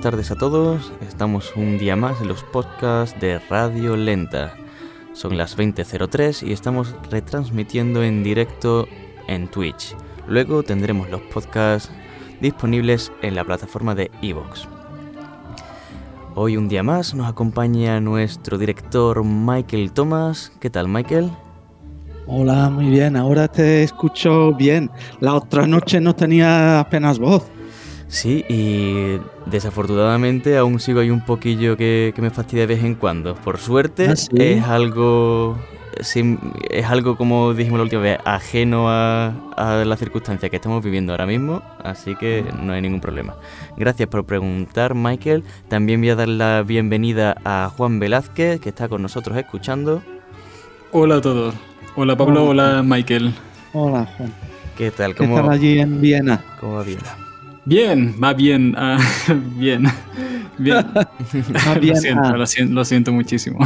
buenas tardes a todos. Estamos un día más en los podcasts de Radio Lenta. Son las 20.03 y estamos retransmitiendo en directo en Twitch. Luego tendremos los podcasts disponibles en la plataforma de Evox. Hoy un día más nos acompaña nuestro director Michael Thomas. ¿Qué tal Michael? Hola, muy bien, ahora te escucho bien. La otra noche no tenía apenas voz. Sí, y desafortunadamente aún sigo ahí un poquillo que, me fastidia de vez en cuando. Por suerte ¿Ah, es algo es algo como dijimos la última vez, ajeno a, a la circunstancia que estamos viviendo ahora mismo, así que no hay ningún problema. Gracias por preguntar, Michael. También voy a dar la bienvenida a Juan Velázquez, que está con nosotros escuchando. Hola a todos. Hola Pablo, hola, Michael. Hola Juan. ¿Qué tal? ¿Qué tal allí en Viena? ¿Cómo va Viena? Bien, va bien, ah, bien. Bien. bien. Lo, siento, ah. lo, siento, lo siento muchísimo.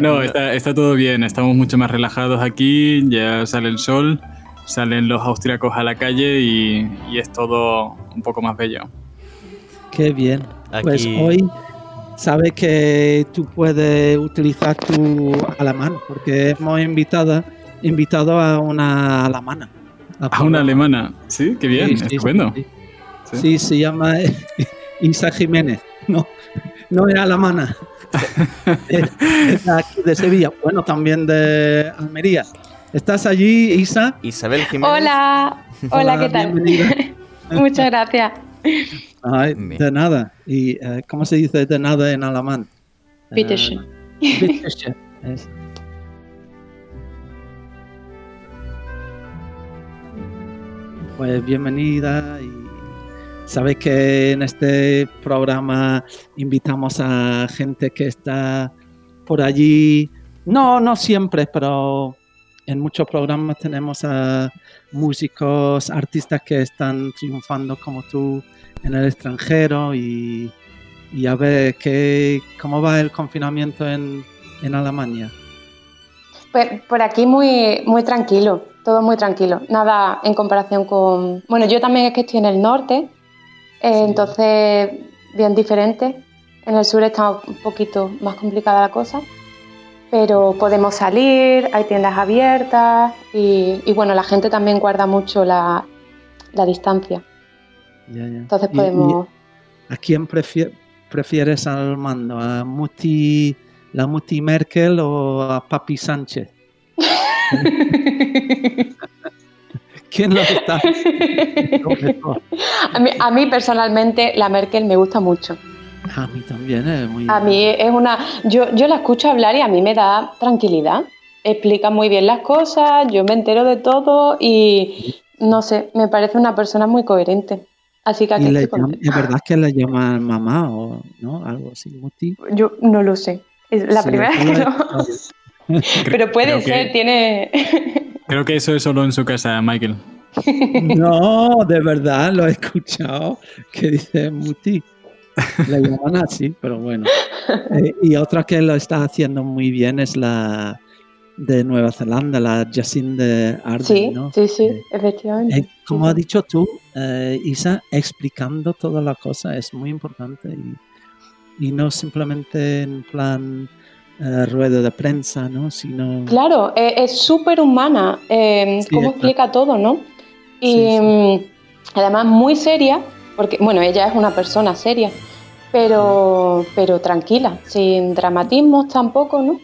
no, está, está, todo bien, estamos mucho más relajados aquí, ya sale el sol, salen los austriacos a la calle y, y es todo un poco más bello. Qué bien. Aquí... Pues hoy sabes que tú puedes utilizar tu alemán, porque hemos invitado, invitado a una alemana. A una alemana, sí, qué bien, sí, sí, estupendo. Sí, sí. sí, se llama Isa Jiménez, no, no es alemana. es, es aquí de Sevilla, bueno, también de Almería. ¿Estás allí, Isa? Isabel Jiménez. Hola, hola, hola ¿qué tal? Muchas gracias. Ay, de nada. ¿Y uh, cómo se dice de nada en alemán? Bitte schön. Uh, bitte pues bienvenida y sabes que en este programa invitamos a gente que está por allí, no, no siempre, pero en muchos programas tenemos a músicos, artistas que están triunfando como tú en el extranjero y, a ver qué, cómo va el confinamiento en, en Alemania. Pues por aquí muy, muy tranquilo, todo muy tranquilo. Nada en comparación con... Bueno, yo también es que estoy en el norte, eh, sí. entonces bien diferente. En el sur está un poquito más complicada la cosa, pero podemos salir, hay tiendas abiertas y, y bueno, la gente también guarda mucho la, la distancia. Ya, ya. Entonces podemos... ¿Y, y ¿A quién prefier, prefieres al mando? ¿A Muti, la Muti Merkel o a Papi Sánchez? ¿Quién lo está? a, mí, a mí personalmente la Merkel me gusta mucho. A mí también es muy... A mí es una... Yo, yo la escucho hablar y a mí me da tranquilidad. Explica muy bien las cosas, yo me entero de todo y no sé, me parece una persona muy coherente. Así que aquí ¿Y le llama, ¿Es verdad que le llaman mamá o no? Algo así, Muti? Yo no lo sé. Es la primera yo que lo-. Pero puede Creo ser, que- tiene... Creo que eso es solo en su casa, Michael. No, de verdad, lo he escuchado que dice Muti. Le llaman así, pero bueno. Eh, y otra que lo está haciendo muy bien es la de Nueva Zelanda, la Jacinda Ardern, Sí, ¿no? sí, sí, Eh, efectivamente. eh, como Sí, has dicho tú, eh, Isa, explicando toda la cosa es muy importante y, y no simplemente en plan eh, rueda de prensa, ¿no? Sino Claro, eh, es súper humana, eh, Sí, cómo explica todo, ¿no? Y Sí, sí. mm, además muy seria, porque, bueno, ella es una persona seria, pero, pero tranquila, sin dramatismos tampoco, ¿no?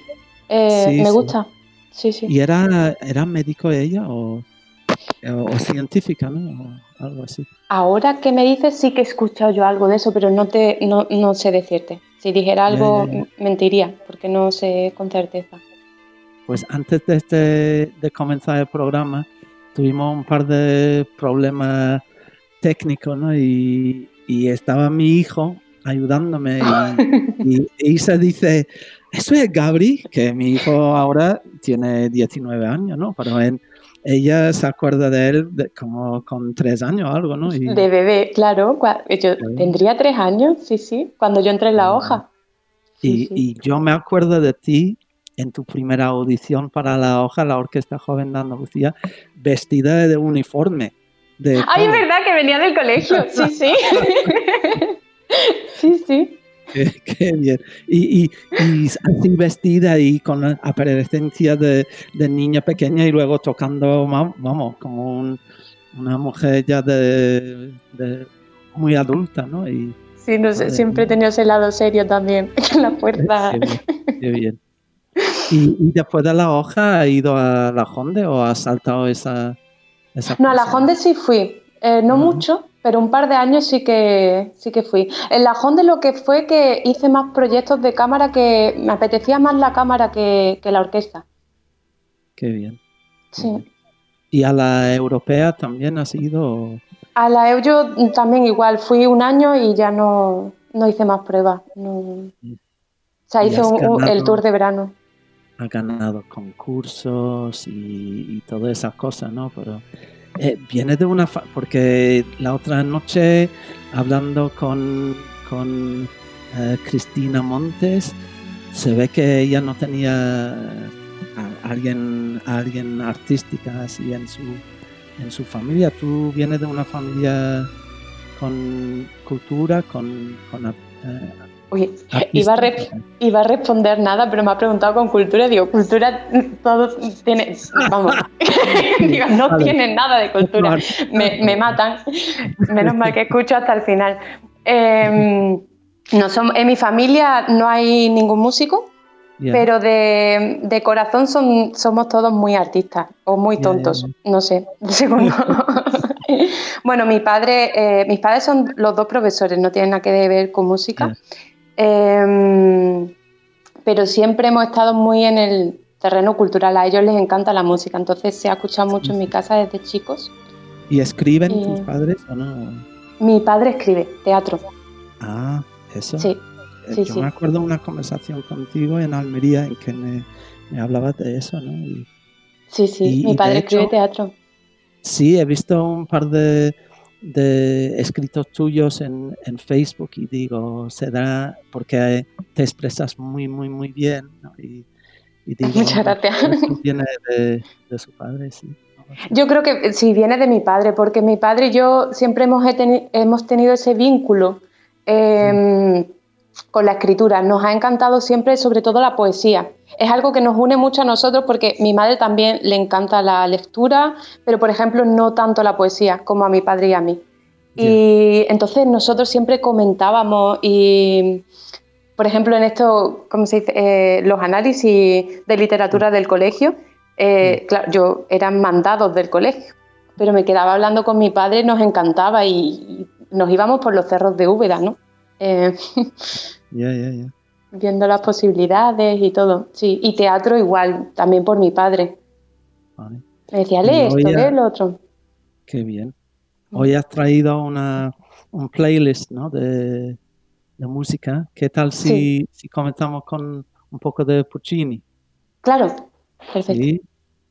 Eh, me gusta, sí, sí. ¿Y era, era médico ella o, o, o científica, ¿no? O algo así. Ahora que me dices, sí que he escuchado yo algo de eso, pero no, te, no, no sé decirte. Si dijera algo, mentiría, porque no sé con certeza. Pues antes de, este, de comenzar el programa tuvimos un par de problemas técnicos, ¿no? Y, y estaba mi hijo ayudándome y, y Isa dice, ¿eso es Gabri? Que mi hijo ahora tiene 19 años, ¿no? Pero en- ella se acuerda de él de- como con 3 años o algo, ¿no? Y, De bebé, claro. Yo tendría tres años, sí, sí, cuando yo entré en la Ah. hoja. Sí, y, sí. y yo me acuerdo de ti en tu primera audición para la hoja, la Orquesta Joven de Andalucía, vestida de uniforme. De Ay, es verdad que venía del colegio. Sí, sí. sí, sí. Qué, qué bien. Y, y, y así vestida y con la apariencia de, de niña pequeña y luego tocando, vamos, como un- una mujer ya de, de muy adulta, ¿no? Y, Sí, no Madre siempre he tenido ese lado serio también en la puerta. Qué bien. qué bien. ¿Y, y después de la hoja ha ido a la Honde o ha saltado esa, esa No, a la? Honda sí fui, Eh, no Ajá. mucho, pero un par de años sí que, sí que fui. En la Honda lo que fue que hice más proyectos de cámara que me apetecía más la cámara que, que la orquesta. Qué bien. Sí. ¿Y a la europea también has ido? o- A la EU yo también igual, fui un año y ya no, no hice más pruebas. no. O sea, hice un- el ganado. tour de verano. ha ganado concursos y, y todas esas cosas, ¿no? Pero eh, viene de una... fa- porque la otra noche, hablando con, con eh, Cristina Montes, se ve que ella no tenía a alguien, alguien artística así en su, en su familia. Tú vienes de una familia con cultura, con... con eh, Uy, iba a, re- artística. iba a responder nada, pero me ha preguntado con cultura. Digo, cultura, todo tiene. Vamos, digo, no tienen nada de cultura. Me, me matan. Menos mal que escucho hasta el final. Eh, no som- en mi familia no hay ningún músico, pero de, de corazón son, somos todos muy artistas o muy tontos, no sé, según. bueno, mi padre, eh, mis padres son los dos profesores, no tienen nada que ver con música. Eh, pero siempre hemos estado muy en el terreno cultural, a ellos les encanta la música, entonces se ha escuchado mucho en mi casa desde chicos. ¿Y escriben Y- tus padres o no? Mi padre escribe teatro, Ah, eso. sí. Eh, sí, Yo sí. me acuerdo de una conversación contigo en Almería en que me, me hablabas de eso, ¿no? Y Sí, sí, Y- mi padre hecho- escribe teatro. sí, he visto un par de, de escritos tuyos en, en Facebook y digo, será porque te expresas muy, muy, muy bien, ¿no? Y, y digo, Muchas gracias. eso viene de, de su padre, sí. Yo creo que sí, viene de mi padre, porque mi padre y yo siempre hemos, he teni- hemos tenido ese vínculo eh, con la escritura. Nos ha encantado siempre, sobre todo la poesía. Es algo que nos une mucho a nosotros porque mi madre también le encanta la lectura, pero por ejemplo no tanto la poesía como a mi padre y a mí. Y entonces nosotros siempre comentábamos y, por ejemplo, en esto, ¿cómo se dice? Eh, los análisis de literatura del colegio, eh, claro, yo eran mandados del colegio, pero me quedaba hablando con mi padre, nos encantaba y, y nos íbamos por los cerros de Úbeda, ¿no? Eh, Ya, ya, ya. viendo las posibilidades y todo. Sí, y teatro igual, también por mi padre. Vale. Me decía, lee esto, lee lo otro. Qué bien. Hoy has traído una, un playlist ¿no? de, de música. ¿Qué tal si, si comenzamos con un poco de Puccini? Claro, perfecto. ¿Sí?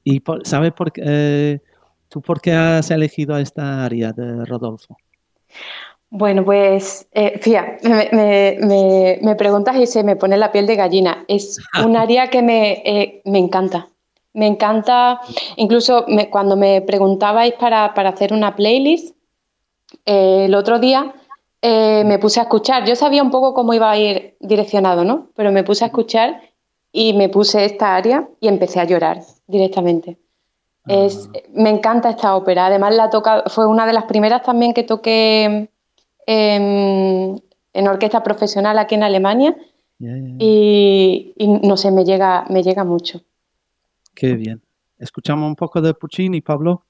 ¿Y por- sabes por qué, eh, tú por qué has elegido esta área de Rodolfo? Bueno, pues eh, fíjate, me, me- me- me preguntas y se me pone la piel de gallina. Es un área que me, eh, me encanta. Me encanta, incluso cuando me preguntabais para, para hacer una playlist, eh, el otro día eh, me puse a escuchar. Yo sabía un poco cómo iba a ir direccionado, ¿no? Pero me puse a escuchar y me puse esta área y empecé a llorar directamente. Es, me encanta esta ópera. Además, la toca, fue una de las primeras también que toqué en, en orquesta profesional aquí en Alemania y, y no sé, me llega, me llega mucho. Qué bien. ¿Escuchamos un poco de Puccini, Pablo?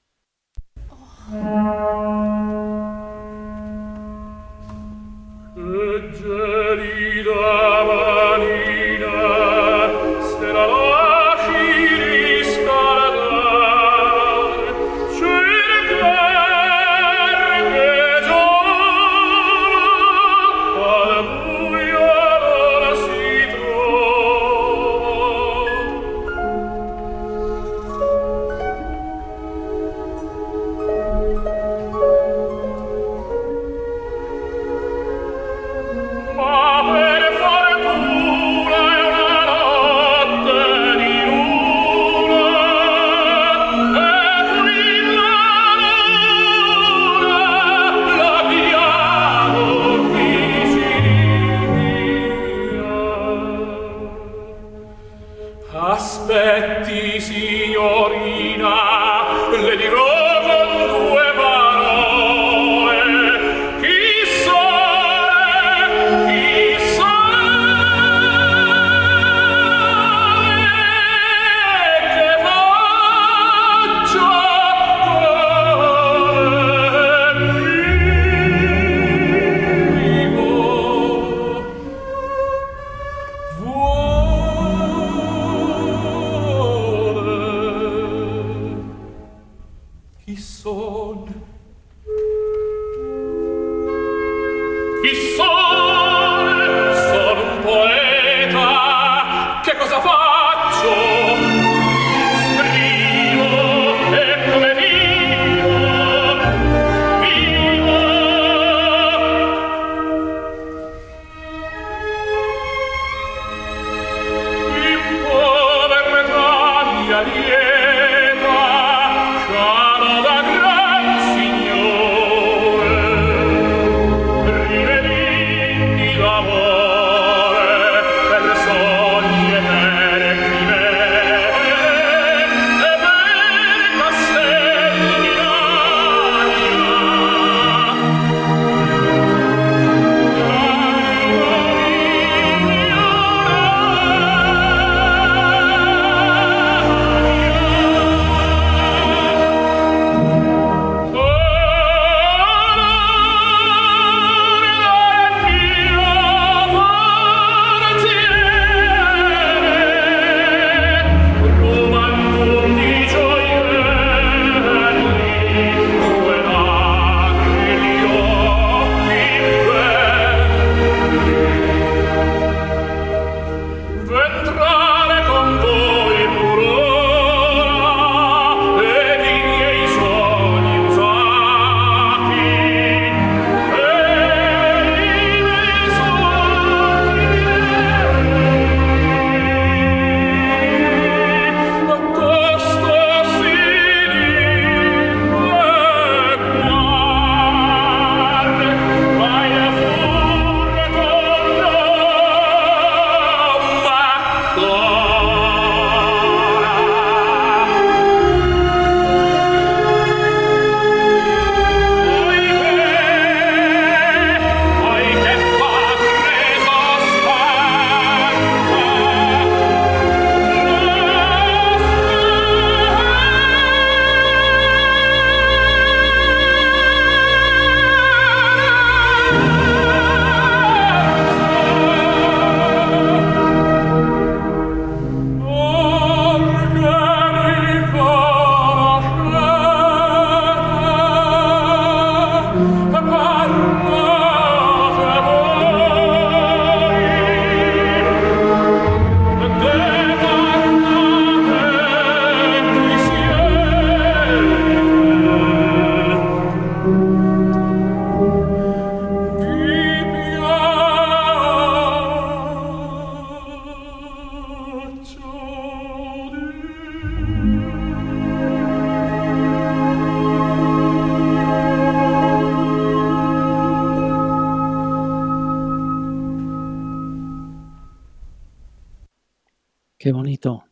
Qué bonito.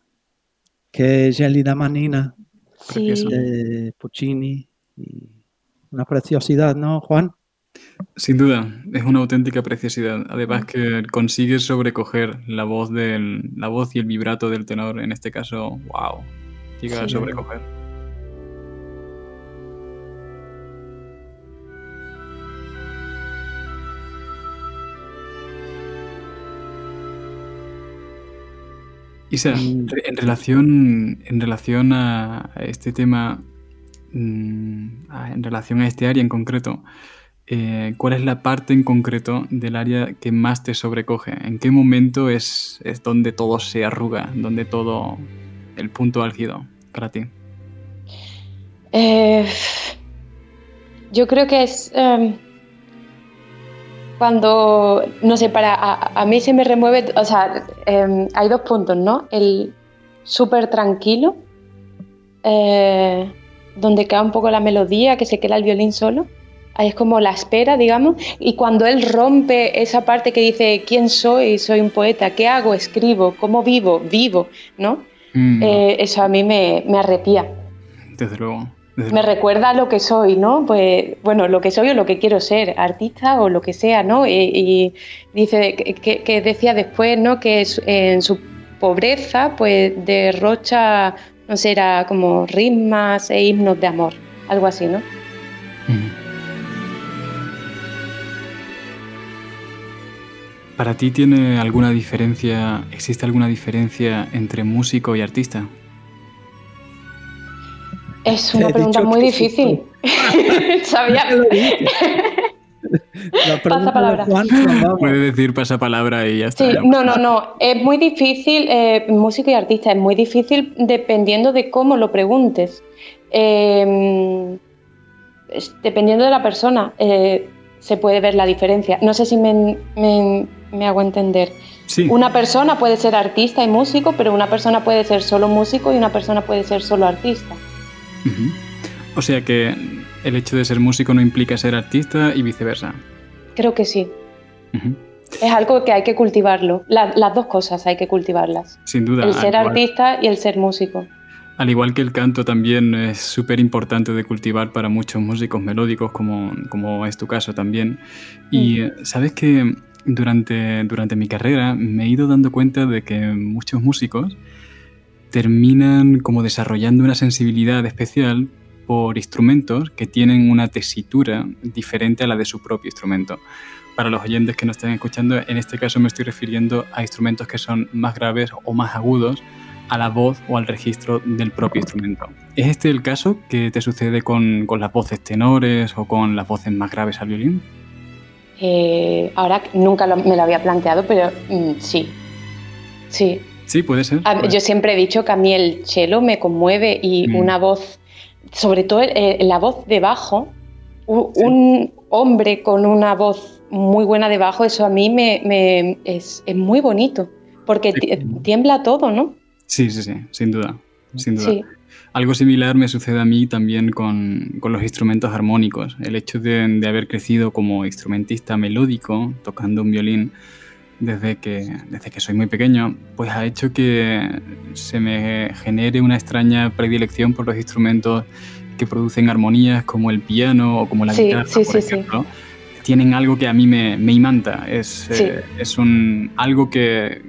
Qué gelida manina Sí, de Puccini. y una preciosidad, ¿no, Juan? Sin duda, es una auténtica preciosidad. Además que consigue sobrecoger la voz del, la voz y el vibrato del tenor, en este caso, wow, llega a Sí. sobrecoger. Isa, Mm. en relación, en relación a a este tema, mm, a- en relación a este área en concreto, eh, ¿cuál es la parte en concreto del área que más te sobrecoge? ¿En qué momento es, es donde todo se arruga, donde todo, el punto álgido para ti? Eh, yo creo que es em, cuando, no sé, para a, a mí se me remueve, o sea, em, hay dos puntos, ¿no? El súper tranquilo, eh, donde queda un poco la melodía, que se queda el violín solo. Ahí es como la espera, digamos. Y cuando él rompe esa parte que dice, ¿quién soy? Soy un poeta. ¿Qué hago? Escribo. ¿Cómo vivo? Vivo, ¿no? Mm, Eh, eso a mí me, me arrepía. desde luego. Me recuerda a lo que soy, ¿no? Pues, bueno, lo que soy o lo que quiero ser, artista o lo que sea, ¿no? Y, y dice que, decía después, ¿no? Que en su pobreza, pues derrocha, no sé, era como ritmas e himnos de amor, algo así, ¿no? ¿Para ti tiene alguna diferencia, existe alguna diferencia entre músico y artista? Es una he pregunta muy difícil. Sabía. La palabra. Puede decir pasapalabra y ya está. Sí, no, no, no. Es muy difícil, eh, músico y artista, es muy difícil dependiendo de cómo lo preguntes. Eh, es- dependiendo de la persona, eh, se puede ver la diferencia. No sé si me, me- me hago entender. Sí, Una persona puede ser artista y músico, pero una persona puede ser solo músico y una persona puede ser solo artista. O sea que el hecho de ser músico no implica ser artista y viceversa. Creo que sí. Es algo que hay que cultivarlo. La- las dos cosas hay que cultivarlas. Sin duda. El ser igual- artista y el ser músico. Al igual que el canto también es súper importante de cultivar para muchos músicos melódicos, como, como es tu caso también. Y sabes que durante, durante mi carrera me he ido dando cuenta de que muchos músicos terminan como desarrollando una sensibilidad especial por instrumentos que tienen una tesitura diferente a la de su propio instrumento. Para los oyentes que nos estén escuchando, en este caso me estoy refiriendo a instrumentos que son más graves o más agudos a la voz o al registro del propio instrumento. ¿Es este el caso que te sucede con, con las voces tenores o con las voces más graves al violín? Eh, ahora nunca lo- me lo había planteado, pero mm, sí. Sí. Sí, puede ser. A- puede yo siempre he dicho que a mí el cello me conmueve y Mm. una voz, sobre todo eh, la voz de bajo, u- Sí. un hombre con una voz muy buena de bajo, eso a mí me, me- es, es muy bonito, porque Sí. ti- tiembla todo, ¿no? Sí, sí, sí, sin duda. Sin duda. Sí. Algo similar me sucede a mí también con, con los instrumentos armónicos. El hecho de, de haber crecido como instrumentista melódico, tocando un violín desde que, desde que soy muy pequeño, pues ha hecho que se me genere una extraña predilección por los instrumentos que producen armonías como el piano o como la Sí, guitarra, sí, por sí, sí. ejemplo. Tienen algo que a mí me, me imanta. Es, eh, es un, algo que,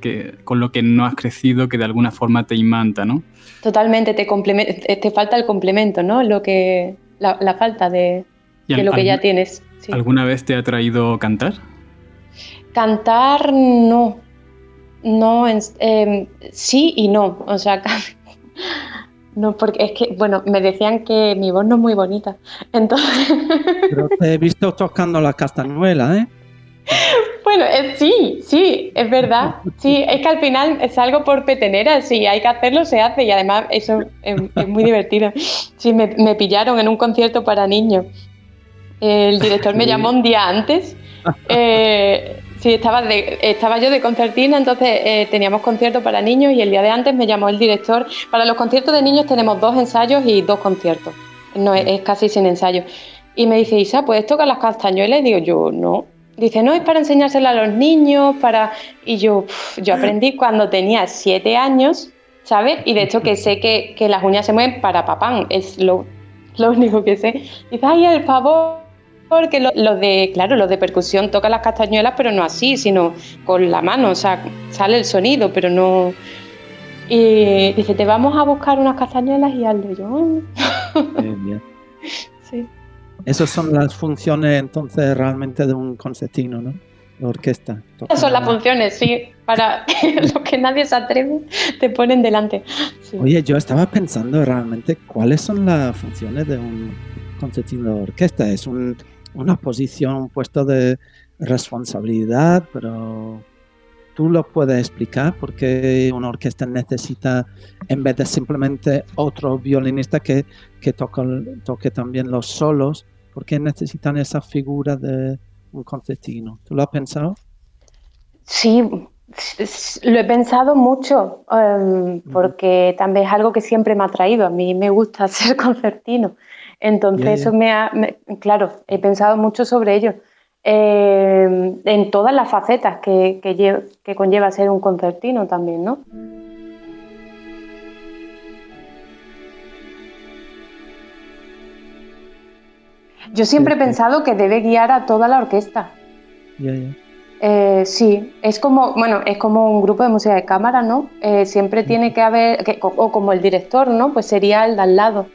que, con lo que no has crecido que de alguna forma te imanta, ¿no? Totalmente, te, complemen- te falta el complemento, ¿no? Lo que, la, la falta de, ¿Y de al- lo que ya tienes. ¿Alguna vez te ha traído cantar? Cantar, no. No, en- em, sí y no. O sea, no, porque es que, bueno, me decían que mi voz no es muy bonita. Entonces, Pero te he visto tocando la castañuela, ¿eh? bueno, eh, sí, sí, es verdad. Sí, es que al final es algo por petenera. Si hay que hacerlo, se hace. Y además, eso es, es muy divertido. Sí, me, me pillaron en un concierto para niños. El director me llamó un día antes. Eh, sí, estaba, de- estaba yo de concertina, entonces eh, teníamos concierto para niños y el día de antes me llamó el director. Para los conciertos de niños tenemos dos ensayos y dos conciertos. No, es, es casi sin ensayo. Y me dice, Isa, ¿puedes tocar las castañuelas? Y digo, yo no. Dice, no, es para enseñársela a los niños, para... Y yo, yo aprendí cuando tenía siete años, ¿sabes? Y de hecho que sé que, que las uñas se mueven para papán, es lo, lo único que sé. Dice, ay, el favor, porque los lo de, claro, los de percusión tocan las castañuelas, pero no así, sino con la mano, o sea, sale el sonido, pero no... Y dice, te vamos a buscar unas castañuelas y hazlo yo. Bien. Sí. Esas son las funciones entonces realmente de un concertino, ¿no? La orquesta. Esas son las funciones, sí, para lo que nadie se atreve, te ponen delante. Sí. Oye, yo estaba pensando realmente cuáles son las funciones de un concertino de orquesta. Es un- una posición, un puesto de responsabilidad, pero tú lo puedes explicar porque una orquesta necesita, en vez de simplemente otro violinista que, que toca el- toque también los solos, ¿por qué necesitan esa figura de un concertino? ¿Tú lo has pensado? Sí, lo he pensado mucho, em, porque también es algo que siempre me ha traído. A mí me gusta ser concertino. Entonces, eso me ha. me- claro, he pensado mucho sobre ello. Em, en todas las facetas que, que, lle- que conlleva ser un concertino también, ¿no? Yo siempre he pensado que debe guiar a toda la orquesta. Ya, ya. Eh, sí, es como, bueno, es como un grupo de música de cámara, ¿no? Eh, siempre tiene que haber, que- o como el director, ¿no? Pues sería el de al lado.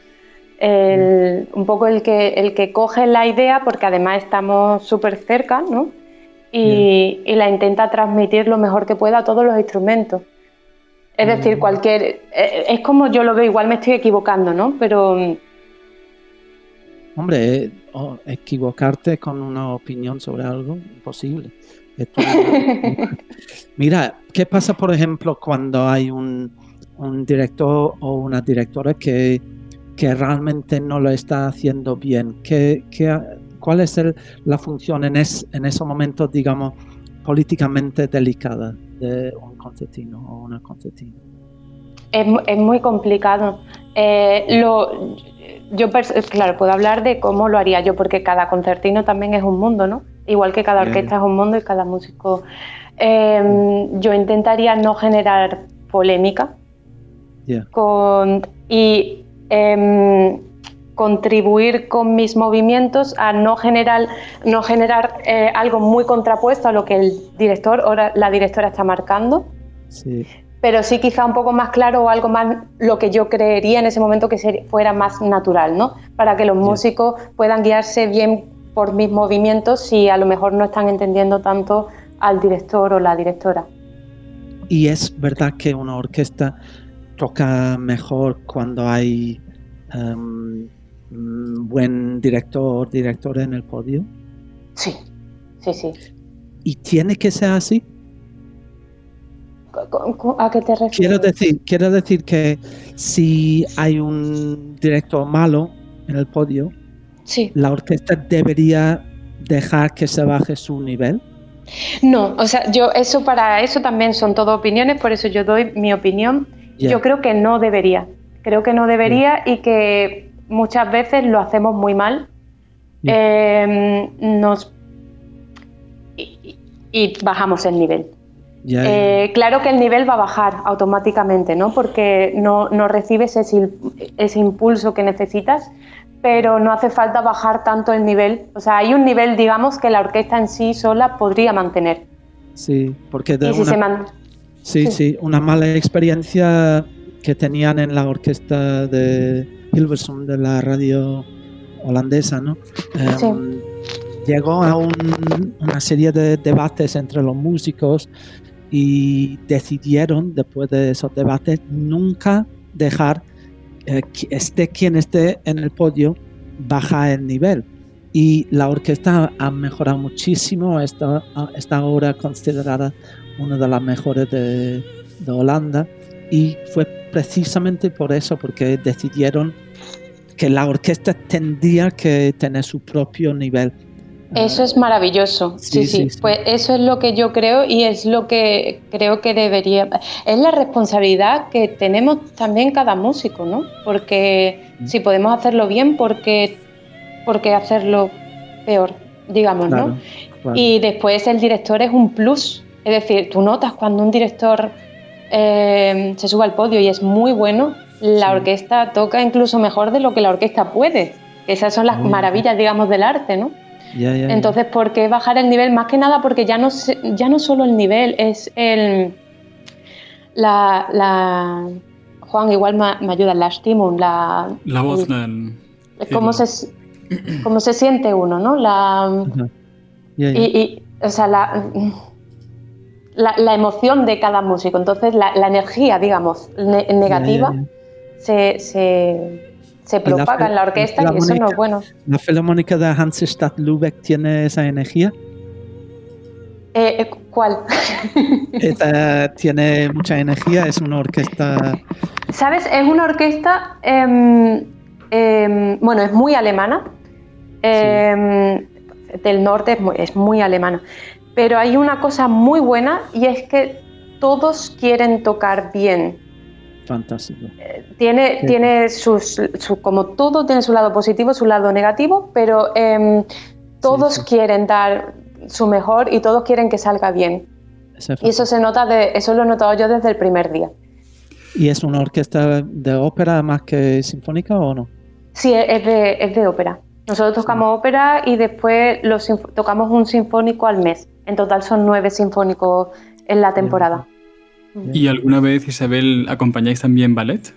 El- un poco el que, el que coge la idea, porque además estamos súper cerca, ¿no? Y, y la intenta transmitir lo mejor que pueda a todos los instrumentos. Es decir, Mm. cualquier. eh, Es como yo lo veo, igual me estoy equivocando, ¿no? Pero mm, Hombre, eh, equivocarte con una opinión sobre algo, imposible. Esto- Mira, ¿qué pasa, por ejemplo, cuando hay un, un director o una directora que, que realmente no lo está haciendo bien? ¿Qué, qué- cuál es el- la función en, es- en esos momentos, digamos, políticamente delicada de un concertino o una concertina? Es, es muy complicado. Eh, lo, yo, claro, puedo hablar de cómo lo haría yo, porque cada concertino también es un mundo, ¿no? Igual que cada Bien. orquesta es un mundo y cada músico. Eh, yo intentaría no generar polémica con, y em, contribuir con mis movimientos a no generar, no generar eh, algo muy contrapuesto a lo que el director o la- directora está marcando sí. pero sí quizá un poco más claro o algo más lo que yo creería en ese momento que fuera más natural, ¿no? Para que los músicos puedan guiarse bien por mis movimientos si a lo mejor no están entendiendo tanto al director o la directora. Y es verdad que una orquesta toca mejor cuando hay em, buen director, directora en el podio. Sí, sí, sí. Y tiene que ser así. ¿Cu- cu- ¿A qué te refieres? Quiero decir, quiero decir que si hay un director malo en el podio, Sí. la orquesta debería dejar que se baje su nivel. No, o sea, yo eso para eso también son todo opiniones, por eso yo doy mi opinión. Yo creo que no debería. Creo que no debería y que muchas veces lo hacemos muy mal. Eh, nos y, bajamos el nivel. Eh, claro que el nivel va a bajar automáticamente, ¿no? Porque no, no recibes ese, ese impulso que necesitas, pero no hace falta bajar tanto el nivel. O sea, hay un nivel, digamos, que la orquesta en sí sola podría mantener. sí, porque de Y si man- Sí, Sí. sí, una mala experiencia que tenían en la orquesta de Hilversum de la radio holandesa, ¿no? Sí. Em, Llegó a un- una serie de debates entre los músicos y decidieron, después de esos debates, nunca dejar eh, que esté quien esté en el podio bajar el nivel. Y la orquesta ha mejorado muchísimo, está, está ahora considerada una de las mejores de, de Holanda y fue precisamente por eso, porque decidieron que la orquesta tendría que tener su propio nivel. Eso es maravilloso, sí, Sí, sí, sí, sí. Pues eso es lo que yo creo y es lo que creo que debería. Es la responsabilidad que tenemos también cada músico, ¿no? Porque Mm. si podemos hacerlo bien, ¿por qué, por qué hacerlo peor? Digamos, Claro. ¿no? Claro. Y después el director es un plus. Es decir, tú notas cuando un director eh, se sube al podio y es muy bueno, la Sí. orquesta toca incluso mejor de lo que la orquesta puede. Esas son las maravillas, digamos, del arte, ¿no? Ya, ya, ya. Entonces, ¿por qué bajar el nivel? Más que nada porque ya no, se- ya no solo el nivel, es el. La. la- Juan, igual me, me ayuda, la stimum, la. La voz, el- cómo, se, cómo se siente uno, ¿no? La, ya. y, y, o sea, la, la, la emoción de cada músico. Entonces, la, la energía, digamos, ne- negativa. Se, se, propaga en la orquesta la y eso no es bueno. ¿La Filarmónica de Hansestadt Lübeck tiene esa energía? Eh, eh, ¿Cuál? Esta tiene mucha energía, es una orquesta. ¿Sabes? Es una orquesta, em, em, bueno, es muy alemana, em, del norte es muy, es muy alemana, pero hay una cosa muy buena y es que todos quieren tocar bien. Fantástico. Tiene, Sí. tiene sus, su- como todo tiene su lado positivo, su lado negativo, pero em, todos sí. quieren dar su mejor y todos quieren que salga bien. Es Y eso se nota, de, eso lo he notado yo desde el primer día. ¿Y es una orquesta de ópera más que sinfónica o no? Sí, es de, es de ópera. Nosotros tocamos ópera y después los tocamos un sinfónico al mes. En total son nueve sinfónicos en la temporada. ¿Y alguna vez, Isabel, acompañáis también ballet?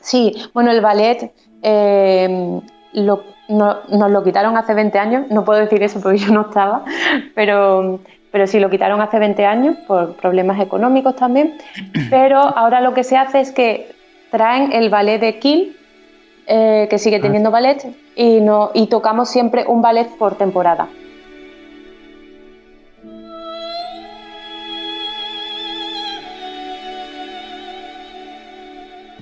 Sí, bueno, el ballet eh, lo- no- nos lo quitaron hace 20 años. No puedo decir eso porque yo no estaba, pero, pero sí lo quitaron hace 20 años por problemas económicos también. Pero ahora lo que se hace es que traen el ballet de Kiel, eh, que sigue teniendo ballet, y, no, y tocamos siempre un ballet por temporada.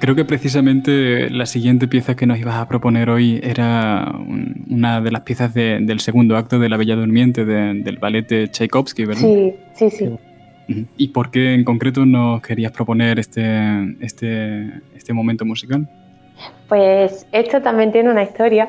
Creo que precisamente la siguiente pieza que nos ibas a proponer hoy era un- una de las piezas de- del segundo acto de La Bella Durmiente de- del ballet de Tchaikovsky, ¿verdad? Sí, sí, sí. ¿Y por qué en concreto nos querías proponer este, este, este momento musical? Pues esto también tiene una historia.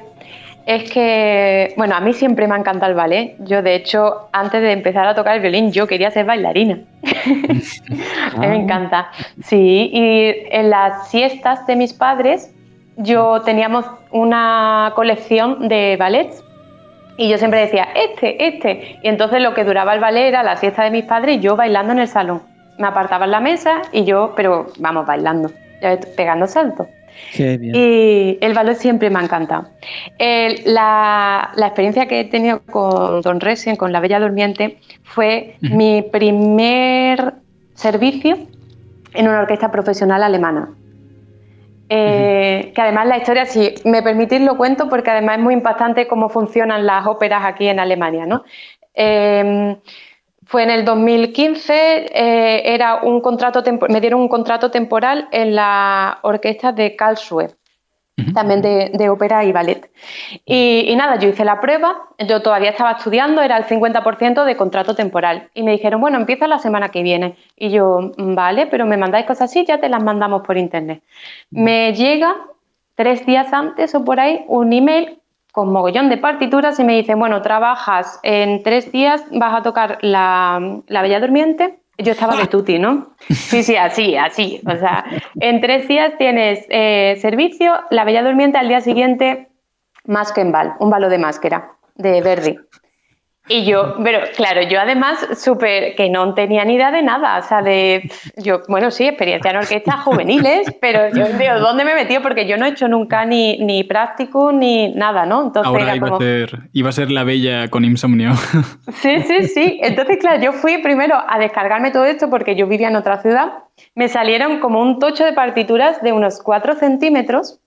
Es que, bueno, a mí siempre me ha encantado el ballet. Yo, de hecho, antes de empezar a tocar el violín, yo quería ser bailarina. A mí me encanta. Sí, y en las siestas de mis padres, yo teníamos una colección de ballets. Y yo siempre decía, este, este. Y entonces lo que duraba el ballet era la siesta de mis padres y yo bailando en el salón. Me apartaba en la mesa y yo, pero vamos, bailando, pegando saltos. Qué bien. Y el ballet siempre me ha encantado. El- la, la experiencia que he tenido con Don Resen, con La Bella Durmiente, fue Ujú. mi primer servicio en una orquesta profesional alemana. Eh, Que además la historia, si me permitís, lo cuento porque además es muy impactante cómo funcionan las óperas aquí en Alemania. ¿no? Eh, fue en el 2015, eh, era un contrato me dieron un contrato temporal en la orquesta de Karlsruhe, también de, de ópera y ballet. Y, y nada, yo hice la prueba, yo todavía estaba estudiando, era el 50% de contrato temporal. Y me dijeron, bueno, empieza la semana que viene. Y yo, "Mm, vale, pero me mandáis cosas así, ya te las mandamos por internet. Me llega tres días antes o por ahí un email con mogollón de partituras y me dicen, bueno, trabajas en tres días, vas a tocar la, la Bella Durmiente. Yo estaba de tuti, ¿no? Sí, sí, así, así. O sea, en tres días tienes eh, servicio, la Bella Durmiente al día siguiente, Maskenball, un balo de máscara de Verdi. Y yo, pero claro, yo además súper que no tenía ni idea de nada, o sea, de, yo, bueno, sí, experiencia en orquestas juveniles, pero yo digo, ¿dónde me he metido? Porque yo no he hecho nunca ni, ni práctico ni nada, ¿no? Entonces Ahora era iba, como, a ser, iba a ser la bella con insomnio. Sí, sí, sí. Entonces, claro, yo fui primero a descargarme todo esto porque yo vivía en otra ciudad. Me salieron como un tocho de partituras de unos 4 centímetros.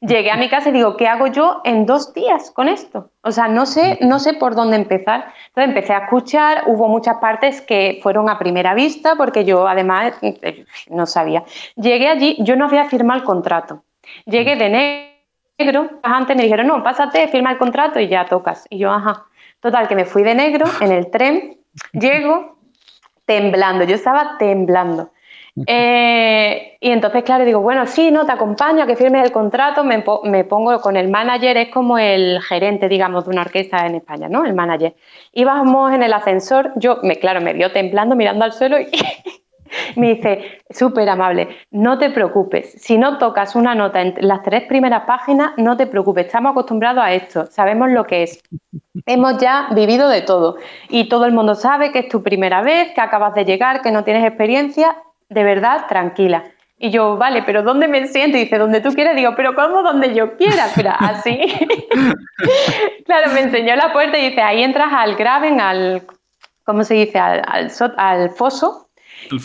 Llegué a mi casa y digo, ¿qué hago yo en dos días con esto? O sea, no sé, no sé por dónde empezar. Entonces empecé a escuchar, hubo muchas partes que fueron a primera vista porque yo además eh, no sabía. Llegué allí, yo no había firmado el contrato. Llegué de negro, antes me dijeron, no, pásate, firma el contrato y ya tocas. Y yo, ajá. Total, que me fui de negro en el tren, llego temblando, yo estaba temblando. Eh, y entonces, claro, digo, bueno, sí, no, te acompaño a que firmes el contrato, me, po- me pongo con el manager, es como el gerente, digamos, de una orquesta en España, ¿no? El manager. Íbamos en el ascensor, yo, me, claro, me vio temblando, mirando al suelo y me dice, súper amable, no te preocupes, si no tocas una nota en las tres primeras páginas, no te preocupes, estamos acostumbrados a esto, sabemos lo que es. Hemos ya vivido de todo y todo el mundo sabe que es tu primera vez, que acabas de llegar, que no tienes experiencia, de verdad, tranquila. Y yo, vale, pero ¿dónde me siento? Y dice, donde tú quieras. Digo, pero ¿cómo? Donde yo quiera. Pero así. claro, me enseñó la puerta y dice, ahí entras al graven, al, ¿cómo se dice? Al, al, so- al foso.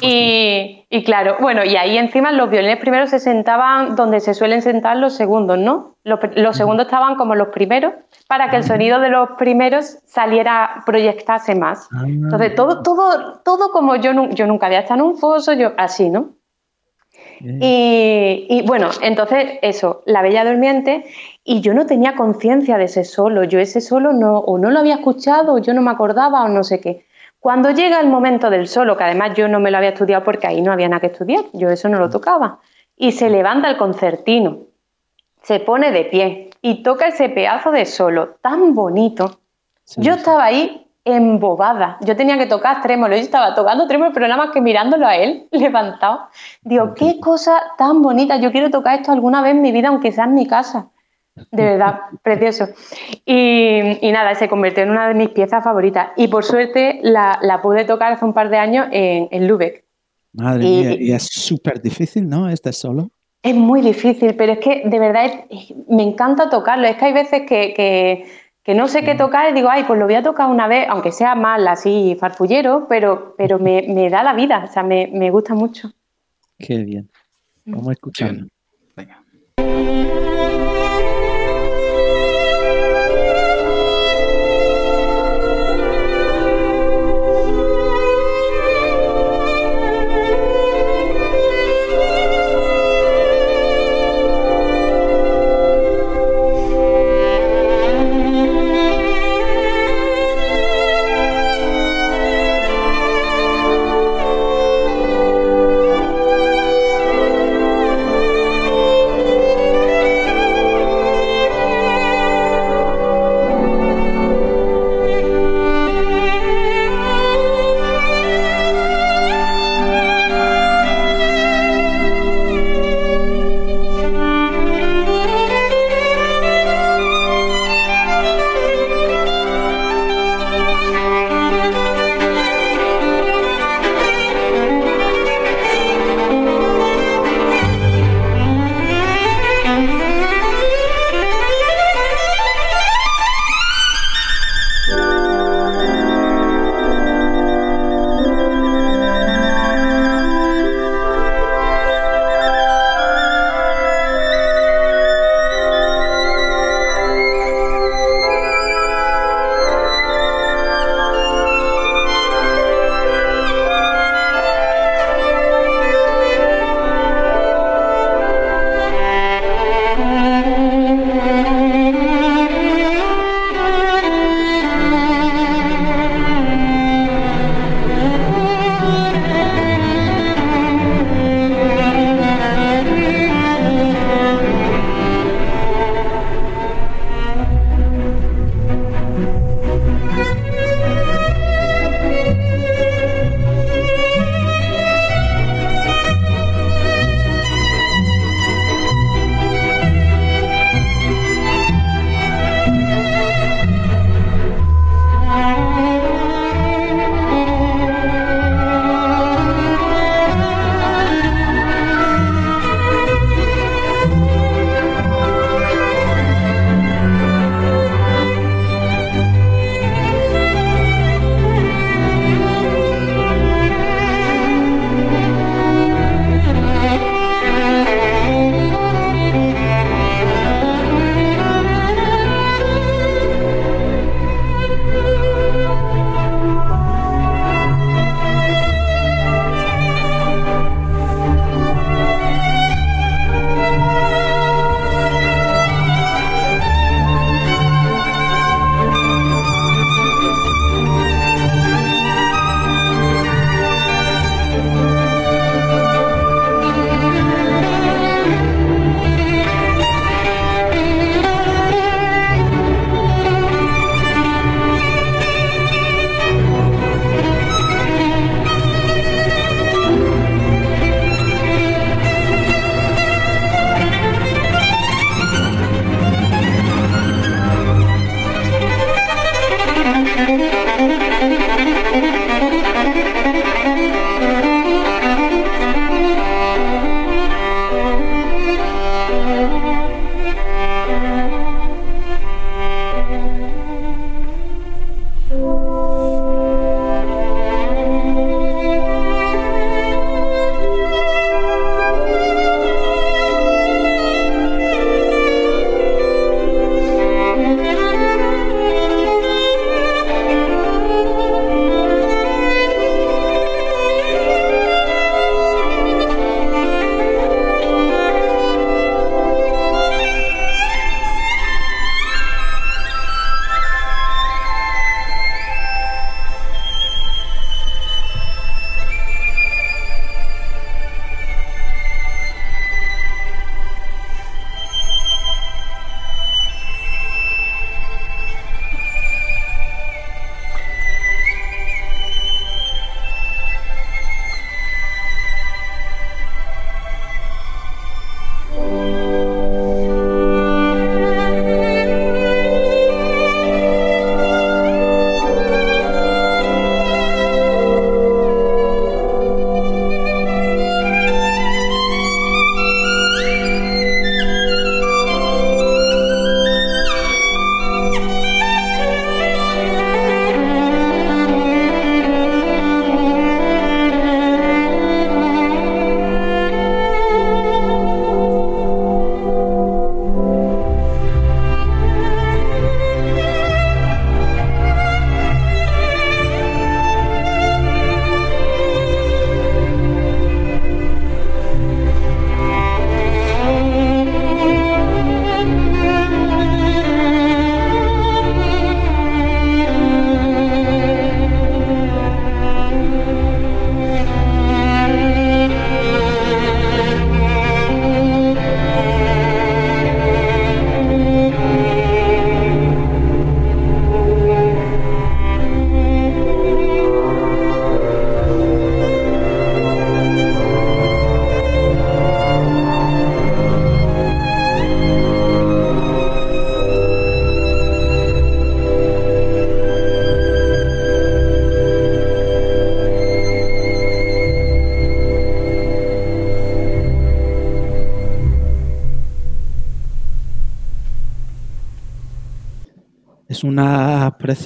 Y, y claro, bueno, y ahí encima los violines primeros se sentaban donde se suelen sentar los segundos, ¿no? Los, segundos estaban como los primeros para que el sonido de los primeros saliera, proyectase más. Ah, Entonces, todo, todo, todo como yo, yo nunca había estado en un foso, yo así, ¿no? Y, y, bueno, entonces eso, la Bella Durmiente, y yo no tenía conciencia de ese solo, yo ese solo no, o no lo había escuchado, o yo no me acordaba, o no sé qué. Cuando llega el momento del solo, que además yo no me lo había estudiado porque ahí no había nada que estudiar, yo eso no lo tocaba, y se levanta el concertino, se pone de pie y toca ese pedazo de solo tan bonito. Sí, Yo sí. estaba ahí embobada. Yo tenía que tocar trémolo. Yo estaba tocando trémolo, pero nada más que mirándolo a él, levantado. Digo, qué cosa tan bonita. Yo quiero tocar esto alguna vez en mi vida, aunque sea en mi casa. De verdad, precioso. Y, y nada, se convirtió en una de mis piezas favoritas. Y por suerte la, la pude tocar hace un par de años en, en Lübeck. Madre y- mía, y es súper difícil, ¿no? Este solo. Es muy difícil, pero es que de verdad es- es- me encanta tocarlo. Es que hay veces que, que- que no sé qué tocar y digo, ay, pues lo voy a tocar una vez, aunque sea mal, así farfullero, pero, pero me, me da la vida, o sea, me, me gusta mucho. Qué bien. Vamos a escucharlo.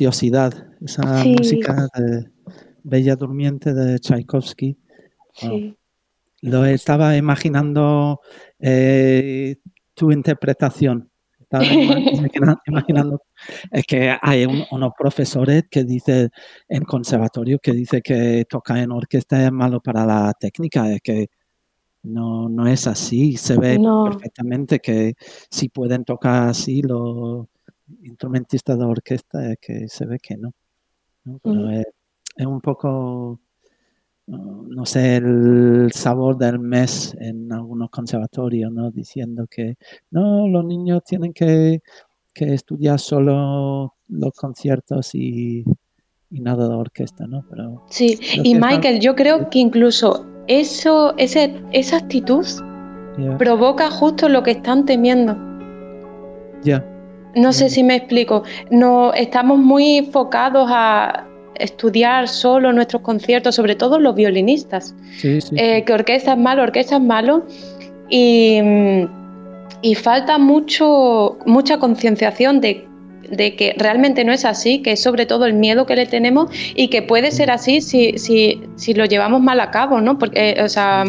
Preciosidad esa Sí. música de Bella Durmiente de Tchaikovsky. Sí. Lo estaba imaginando eh, tu interpretación. Estaba ima- imagina- imaginando. Es que hay un- unos profesores que dice en conservatorio que dice que tocar en orquesta es malo para la técnica. Es que no, no es así. Se ve No. perfectamente que si pueden tocar así los instrumentistas de orquesta, es que se ve que no. ¿no? Pero Mm. es, es un poco no sé, el sabor del mes en algunos conservatorios, ¿no? Diciendo que no, los niños tienen que, que estudiar solo los conciertos y, y nada de orquesta, ¿no? Pero Sí, y Michael, yo creo que incluso eso, ese, esa actitud provoca justo lo que están temiendo. ya, No sé Mm. si me explico. No, estamos muy enfocados a estudiar solo nuestros conciertos, sobre todo los violinistas. sí, sí, Eh, que orquesta es malo, orquesta es malo. Y, mm, y falta mucho, mucha concienciación de, de que realmente no es así, que es sobre todo el miedo que le tenemos y que puede ser así si, si, si lo llevamos mal a cabo, ¿no? Porque, eh, o sea,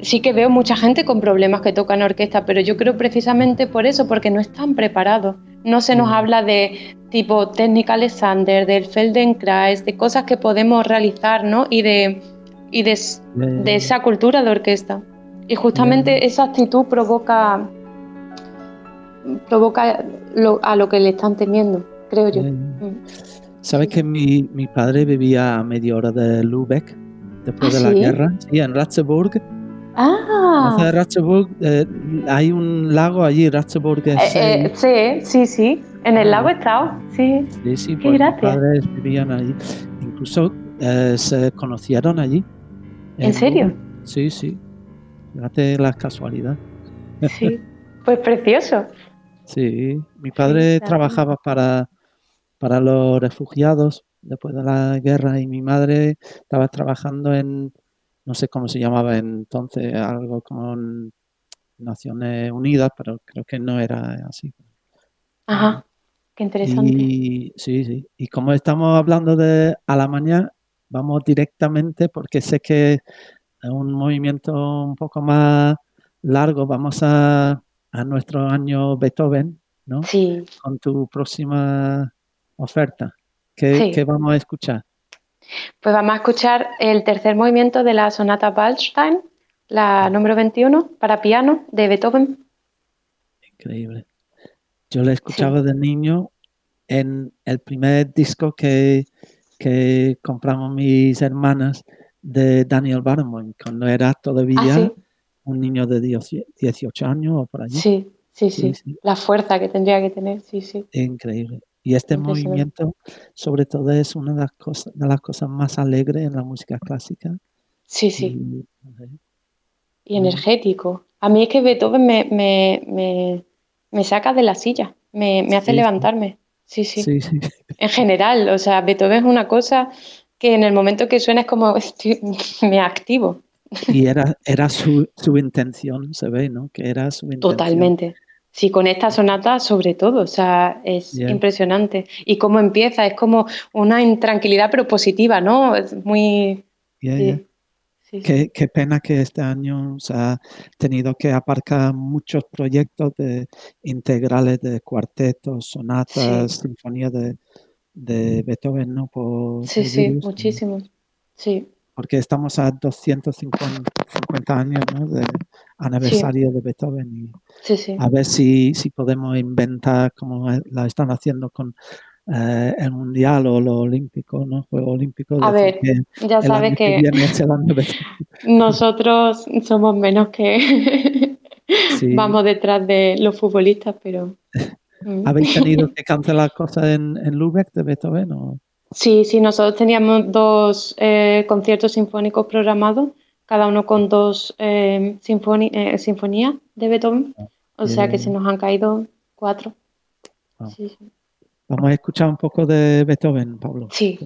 sí que veo mucha gente con problemas que tocan orquesta, pero yo creo precisamente por eso, porque no están preparados. No se nos Mm. habla de tipo técnica Alexander, del Feldenkrais, de cosas que podemos realizar, ¿no? Y de, y de, Eh, de esa cultura de orquesta. Y justamente Bien. esa actitud provoca, provoca lo- a lo que le están temiendo, creo yo. Mm. ¿Sabes que mi, mi padre vivía a media hora de Lübeck después ¿Ah, de la sí? guerra? Sí, en Ratzeburg. Ah, ¿Conoces Ratzeburg? Eh, hay un lago allí, Ratzeburg es eh, eh, sí, sí, sí. En el lago he estado, sí. Sí, sí, Qué pues mis padres vivían allí. Incluso eh, se conocieron allí. ¿En serio? Lübeck. Sí, sí. Fíjate la casualidad. Sí. Pues precioso. Sí, mi padre trabajaba para, para los refugiados después de la guerra y mi madre estaba trabajando en, no sé cómo se llamaba entonces, algo como en Naciones Unidas, pero creo que no era así. Ajá. Qué interesante. Y sí, sí. Y como estamos hablando de a la mañana, vamos directamente porque sé que es un movimiento un poco más largo. Vamos a, a nuestro año Beethoven, ¿no? Sí. Con tu próxima oferta. ¿Qué, Sí. qué vamos a escuchar? Pues vamos a escuchar el tercer movimiento de la sonata Waldstein, la número 21, para piano de Beethoven. Increíble. Yo la escuchaba de niño en el primer disco que, que compramos mis hermanas de Daniel Barenboim, cuando era todavía Ah, sí. un niño de 10 18 años o por allí. Sí, sí, Sí, sí. sí. La fuerza que tendría que tener, sí, sí. Increíble. Y este movimiento, sobre todo, es una de las cosas, de las cosas más alegres en la música clásica. Sí, sí. Y, Y energético. A mí es que Beethoven me, me, me, me saca de la silla, me, me hace sí. levantarme. Sí, sí. sí, sí. En general, o sea, Beethoven es una cosa que en el momento que suena es como estoy- me activo. Y era, era su, su intención, se ve, ¿no? Que era su intención. Totalmente. Sí, con esta sonata sobre todo, o sea, es impresionante. Y cómo empieza, es como una intranquilidad pero positiva, ¿no? Es muy... Sí. Sí, sí. Qué, pena que este año se ha tenido que aparcar muchos proyectos de integrales de cuartetos, sonatas, sinfonías de, de Beethoven, ¿no? Por Sí, sí, virus, muchísimo. Sí, Porque estamos a 250 50 años, ¿no? De aniversario de Beethoven y sí, sí. a ver si, si podemos inventar como la están haciendo con eh, el Mundial o lo Olímpico, ¿no? Juego Olímpico. A ver, que Ya sabes que nosotros somos menos que vamos detrás de los futbolistas, pero... Mm. ¿Habéis tenido que cancelar cosas en, en Lübeck de Beethoven? O? Sí, sí, nosotros teníamos dos eh, conciertos sinfónicos programados, cada uno con dos eh, sinfoni- eh, sinfonías de Beethoven, o sea que se nos han caído cuatro. Ah. Sí, sí. Vamos a escuchar un poco de Beethoven, Pablo. Sí.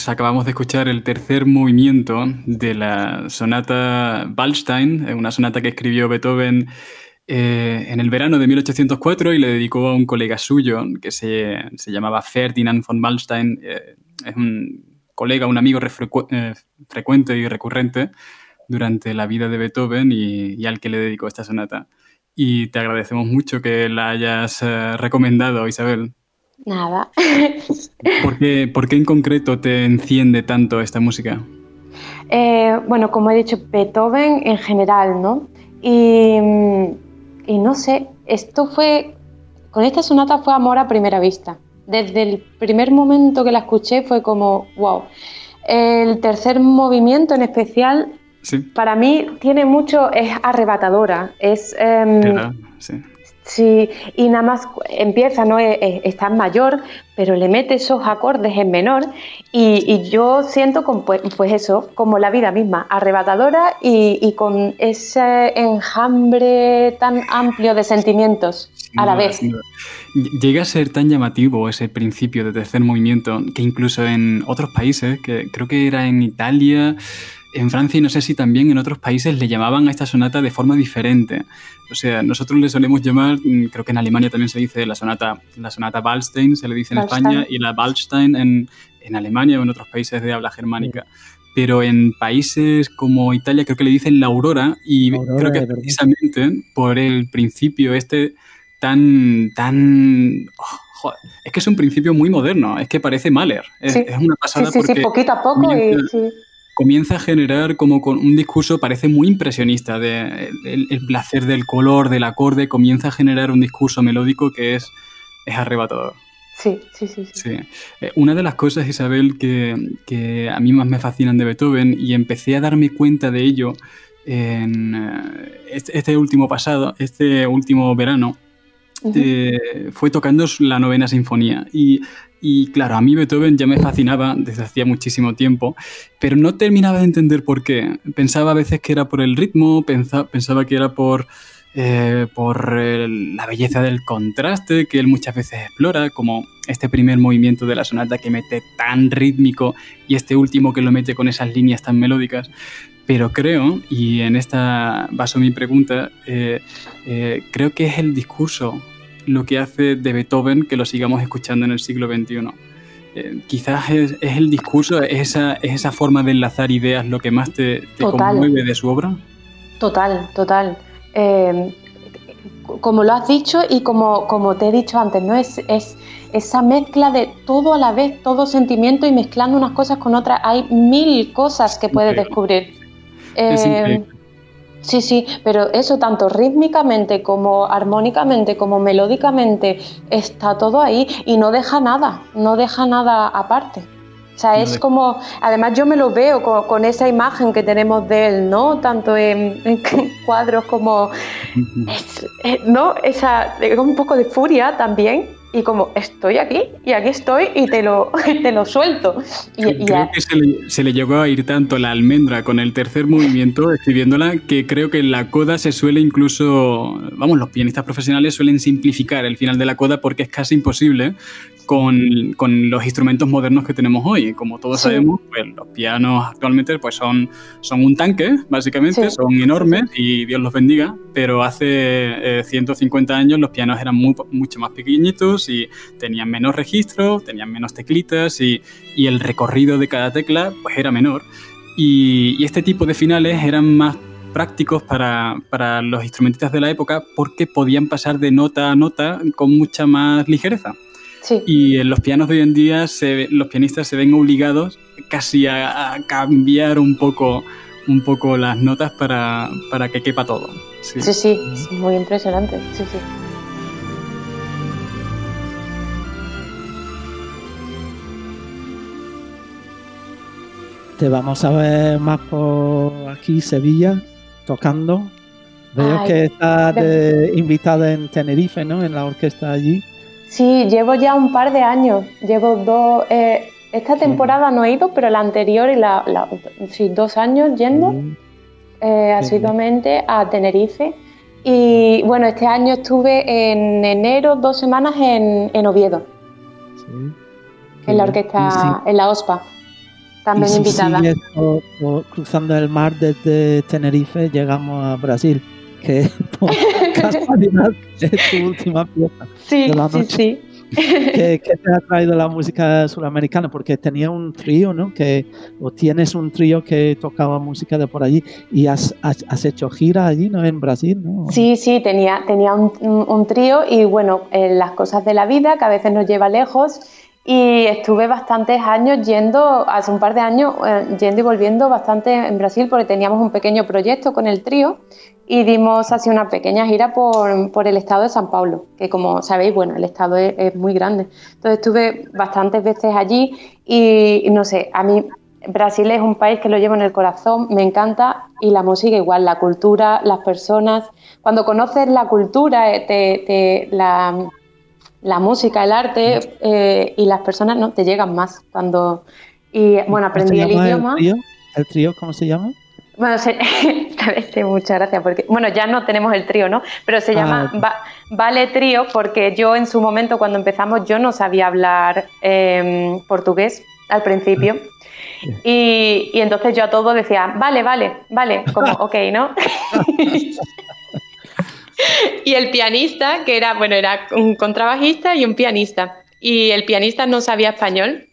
Pues acabamos de escuchar el tercer movimiento de la sonata Waldstein, una sonata que escribió Beethoven eh, en el verano de 1804 y le dedicó a un colega suyo que se, se llamaba Ferdinand von Waldstein. Eh, es un colega, un amigo eh, frecuente y recurrente durante la vida de Beethoven y, y al que le dedicó esta sonata. Y te agradecemos mucho que la hayas eh, recomendado, Isabel. Nada. ¿Por qué, por qué en concreto te enciende tanto esta música? Eh, bueno, como he dicho, Beethoven en general, ¿no? Y, y no sé, esto fue, con esta sonata fue amor a primera vista. Desde el primer momento que la escuché fue como, wow. El tercer movimiento en especial, Sí, para mí tiene mucho, es arrebatadora, es... em, sí. Sí, y nada más empieza, ¿no? E- e- Está en mayor, pero le mete esos acordes en menor y, y yo siento como, pues, pues eso, como la vida misma, arrebatadora y, y con ese enjambre tan amplio de sentimientos a la vez. Llega a ser tan llamativo ese principio de tercer movimiento que incluso en otros países, que creo que era en Italia, en Francia y no sé si también en otros países le llamaban a esta sonata de forma diferente. O sea, nosotros le solemos llamar, mm, creo que en Alemania también se dice la sonata, la sonata Waldstein, se le dice en Waldstein. España, y la Waldstein en, en Alemania o en otros países de habla germánica. Pero en países como Italia creo que le dicen la aurora y Aurora, creo que es precisamente por el principio este tan, tan... oh, joder, es que es un principio muy moderno, es que parece Mahler, es, Sí. es una Sí, pasada sí, sí, porque poquito a poco y comienza- a generar como con un discurso, parece muy impresionista, de, el, el placer del color, del acorde, comienza a generar un discurso melódico que es, es arrebatador. Sí, sí, sí, sí. Sí. Eh, una de las cosas, Isabel, que, que a mí más me fascinan de Beethoven y empecé a darme cuenta de ello en eh, este, este último pasado, este último verano, eh, fue tocando la novena sinfonía. Y, y, claro, a mí Beethoven ya me fascinaba desde hacía muchísimo tiempo, pero no terminaba de entender por qué. Pensaba a veces que era por el ritmo, pensa- pensaba que era por, eh, por la belleza del contraste que él muchas veces explora, como este primer movimiento de la sonata que mete tan rítmico y este último que lo mete con esas líneas tan melódicas. Pero creo, y en esta baso mi pregunta, eh, eh, creo que es el discurso lo que hace de Beethoven que lo sigamos escuchando en el siglo XXI. Eh, quizás es, es el discurso, es esa, es esa forma de enlazar ideas lo que más te, conmueve de su obra. Total, total. Eh, como lo has dicho y como, como te he dicho antes, ¿no? Es, es esa mezcla de todo a la vez, todo sentimiento y mezclando unas cosas con otras. Hay mil cosas que puedes descubrir. Es Eh. Sí, sí, pero eso tanto rítmicamente como armónicamente como melódicamente está todo ahí y no deja nada, no deja nada aparte. O sea, No es como, además yo me lo veo con, con esa imagen que tenemos de él, ¿no? Tanto en, en cuadros como, es- eh, ¿no? Esa, un poco de furia también y como estoy aquí y aquí estoy y te lo, te lo suelto. Y, y creo a- que se le, se le llegó a ir tanto la almendra con el tercer movimiento escribiéndola que creo que la coda se suele incluso, vamos, los pianistas profesionales suelen simplificar el final de la coda porque es casi imposible con, con los instrumentos modernos que tenemos hoy. Como todos Sí. sabemos, pues los pianos actualmente pues son, son un tanque, básicamente, Sí, son enormes y Dios los bendiga, pero hace eh, 150 años los pianos eran muy- mucho más pequeñitos y tenían menos registros, tenían menos teclitas y, y el recorrido de cada tecla pues era menor. Y, y este tipo de finales eran más prácticos para, para los instrumentistas de la época porque podían pasar de nota a nota con mucha más ligereza. sí. Y en los pianos de hoy en día se los pianistas se ven obligados casi a, a cambiar un poco, un poco las notas para, para que quepa todo. Sí. Sí, sí, es muy impresionante. Sí, sí. Te vamos a ver más por aquí, Sevilla, tocando. Veo Ay, que estás de- invitada en Tenerife, ¿no? En la orquesta allí. Sí, llevo ya un par de años. Llevo dos. eh, esta temporada no he ido, pero la anterior y la. la- sí, dos años yendo eh, asiduamente a Tenerife. Y bueno, este año estuve en enero, dos semanas en, en Oviedo, sí. en la orquesta, en la OSPA. También y si invitada. sigues por- por cruzando el mar desde Tenerife, llegamos a Brasil, que por casualidad es tu última pieza. Sí, de la sí, noche. sí. ¿Qué, qué te ha traído la música sudamericana? Porque tenía un trío, ¿no? Que, o tienes un trío que tocaba música de por allí y has, has, has hecho gira allí, ¿no? En Brasil, ¿no? Sí, sí, tenía, tenía un, un- un trío y bueno, eh, las cosas de la vida que a veces nos lleva lejos y estuve bastantes años yendo, hace un par de años, eh, yendo y volviendo bastante en Brasil porque teníamos un pequeño proyecto con el trío y dimos así una pequeña gira por, por el estado de San Paulo, que como sabéis, bueno, el estado es, es muy grande. Entonces estuve bastantes veces allí y, y no sé, a mí Brasil es un país que lo llevo en el corazón, me encanta y la música igual, la cultura, las personas. Cuando conoces la cultura, eh, te- te- la, la música, el arte eh, y las personas no te llegan más. Cuando y bueno, ¿Cómo se aprendí el idioma. trío? ¿El trío cómo se llama? Bueno, se- muchas gracias, porque bueno, ya no tenemos el trío, ¿no? Pero se Ah, llama. Va- Vale Trío porque yo en su momento cuando empezamos yo no sabía hablar em, portugués al principio. Y, y entonces yo a todo decía, vale, vale, vale, como, ok, ¿no? y el pianista, que era, bueno, era un contrabajista y un pianista. Y el pianista no sabía español,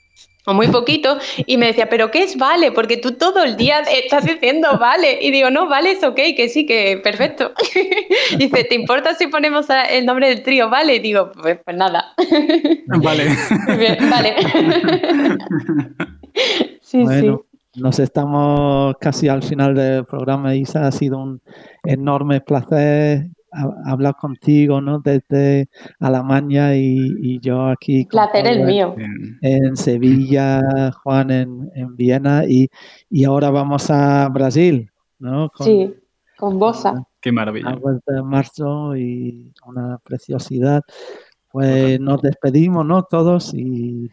o muy poquito, y me decía, ¿pero qué es vale? Porque tú todo el día estás diciendo vale. Y digo, no, vale, es ok, que sí, que perfecto. Dice, ¿te importa si ponemos el nombre del trío? Vale. Y digo, pues, pues nada. Vale. Bien, vale. sí, Bueno, sí. nos estamos casi al final del programa, Isa. Ha sido un enorme placer ha- hablar contigo, ¿no? Desde Alemania y, y yo aquí. Placer el en- mío. Bien. En Sevilla, Juan en, en Viena y, y ahora vamos a Brasil, ¿no? Con Sí, con Bosa. Qué maravilla. aguas de marzo y una preciosidad. Pues nos despedimos, ¿no? Todos y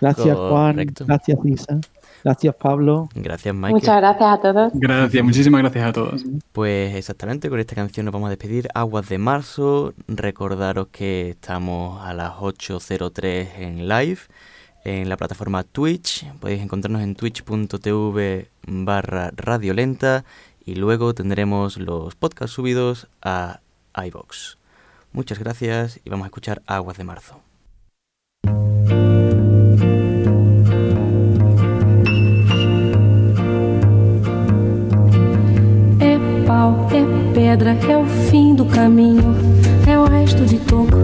gracias Juan, gracias Isa, gracias Pablo. Gracias, Michael. Muchas gracias a todos. Gracias, muchísimas gracias a todos. Pues exactamente, con esta canción nos vamos a despedir. Aguas de marzo. Recordaros que estamos a las 8.03 en live en la plataforma Twitch. Podéis encontrarnos en twitch.tv barra radiolenta y luego tendremos los podcasts subidos a iBox. Muchas gracias y vamos a escuchar Aguas de marzo. Pedra, é o fim do caminho. É o resto de toco,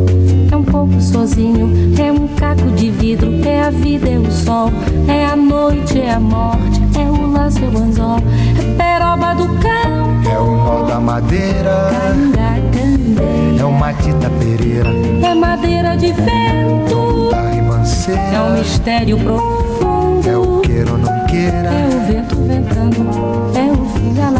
é um pouco sozinho. É um caco de vidro, é a vida, é o sol. É a noite, é a morte, é o lance, é o anzol. É peroba do campo, É o nó da madeira, é o Matita Pereira, É madeira de vento, é um ribanceira, mistério profundo. é o queira ou não queira, É o vento ventando, é o fim da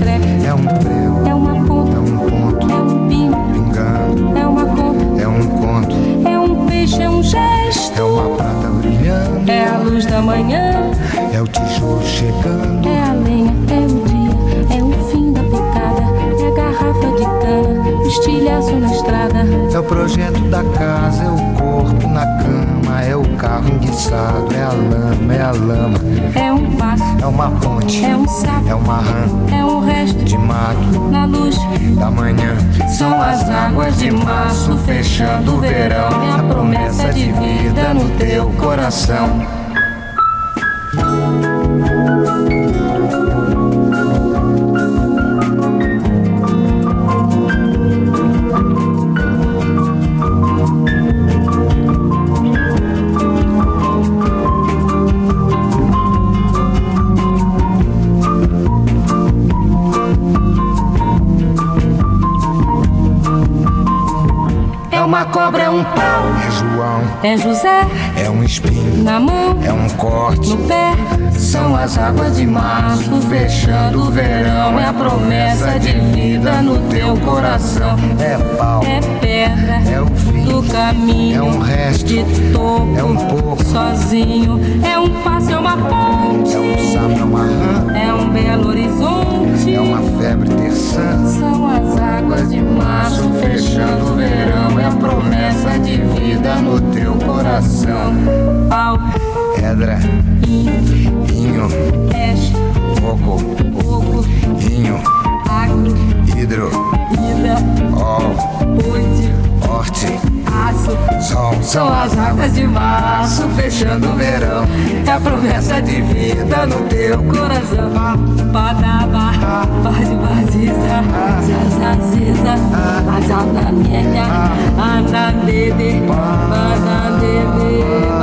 É um é um prego, é uma é ponta, um ponto, é um pingo, pingando, é uma conta, é um conto, é um peixe, é um gesto. é uma prata brilhando, É a luz da manhã, é o tijolo chegando. é a lenha, é o dia, é o fim da picada, é a garrafa de cana, o estilhaço na estrada. É o projeto da casa, é o corpo na cama, é o carro enguiçado, é a lama, é a lama, É um passo, é uma ponte, é um sapo, é uma rã é um resto de mato na luz. da manhã. São as águas de março fechando o verão, é a promessa de vida no teu coração. Cobra, é um pau. É João, É José é um espinho, na mão, é um corte. no pé. São as águas de março fechando o verão. É a promessa de vida no teu coração. É pau, É pedra é o fim, do caminho. é um resto, de topo. é um pouco. Sozinho. É um passo, é uma ponte. É um sapo, é uma rã, É um belo horizonte. é uma febre terçã. São as águas de março Fechando o verão, é a promessa de vida no teu coração. Pau, Pedra, inho, peixe, coco, fogo, inho, agro, hidro, ida, ol, ponte, horte, sol. São as águas de março fechando o verão. É a promessa de vida no teu Coração, badaba, bade baziza, zazaziza, azanamienya, anandede, banandede.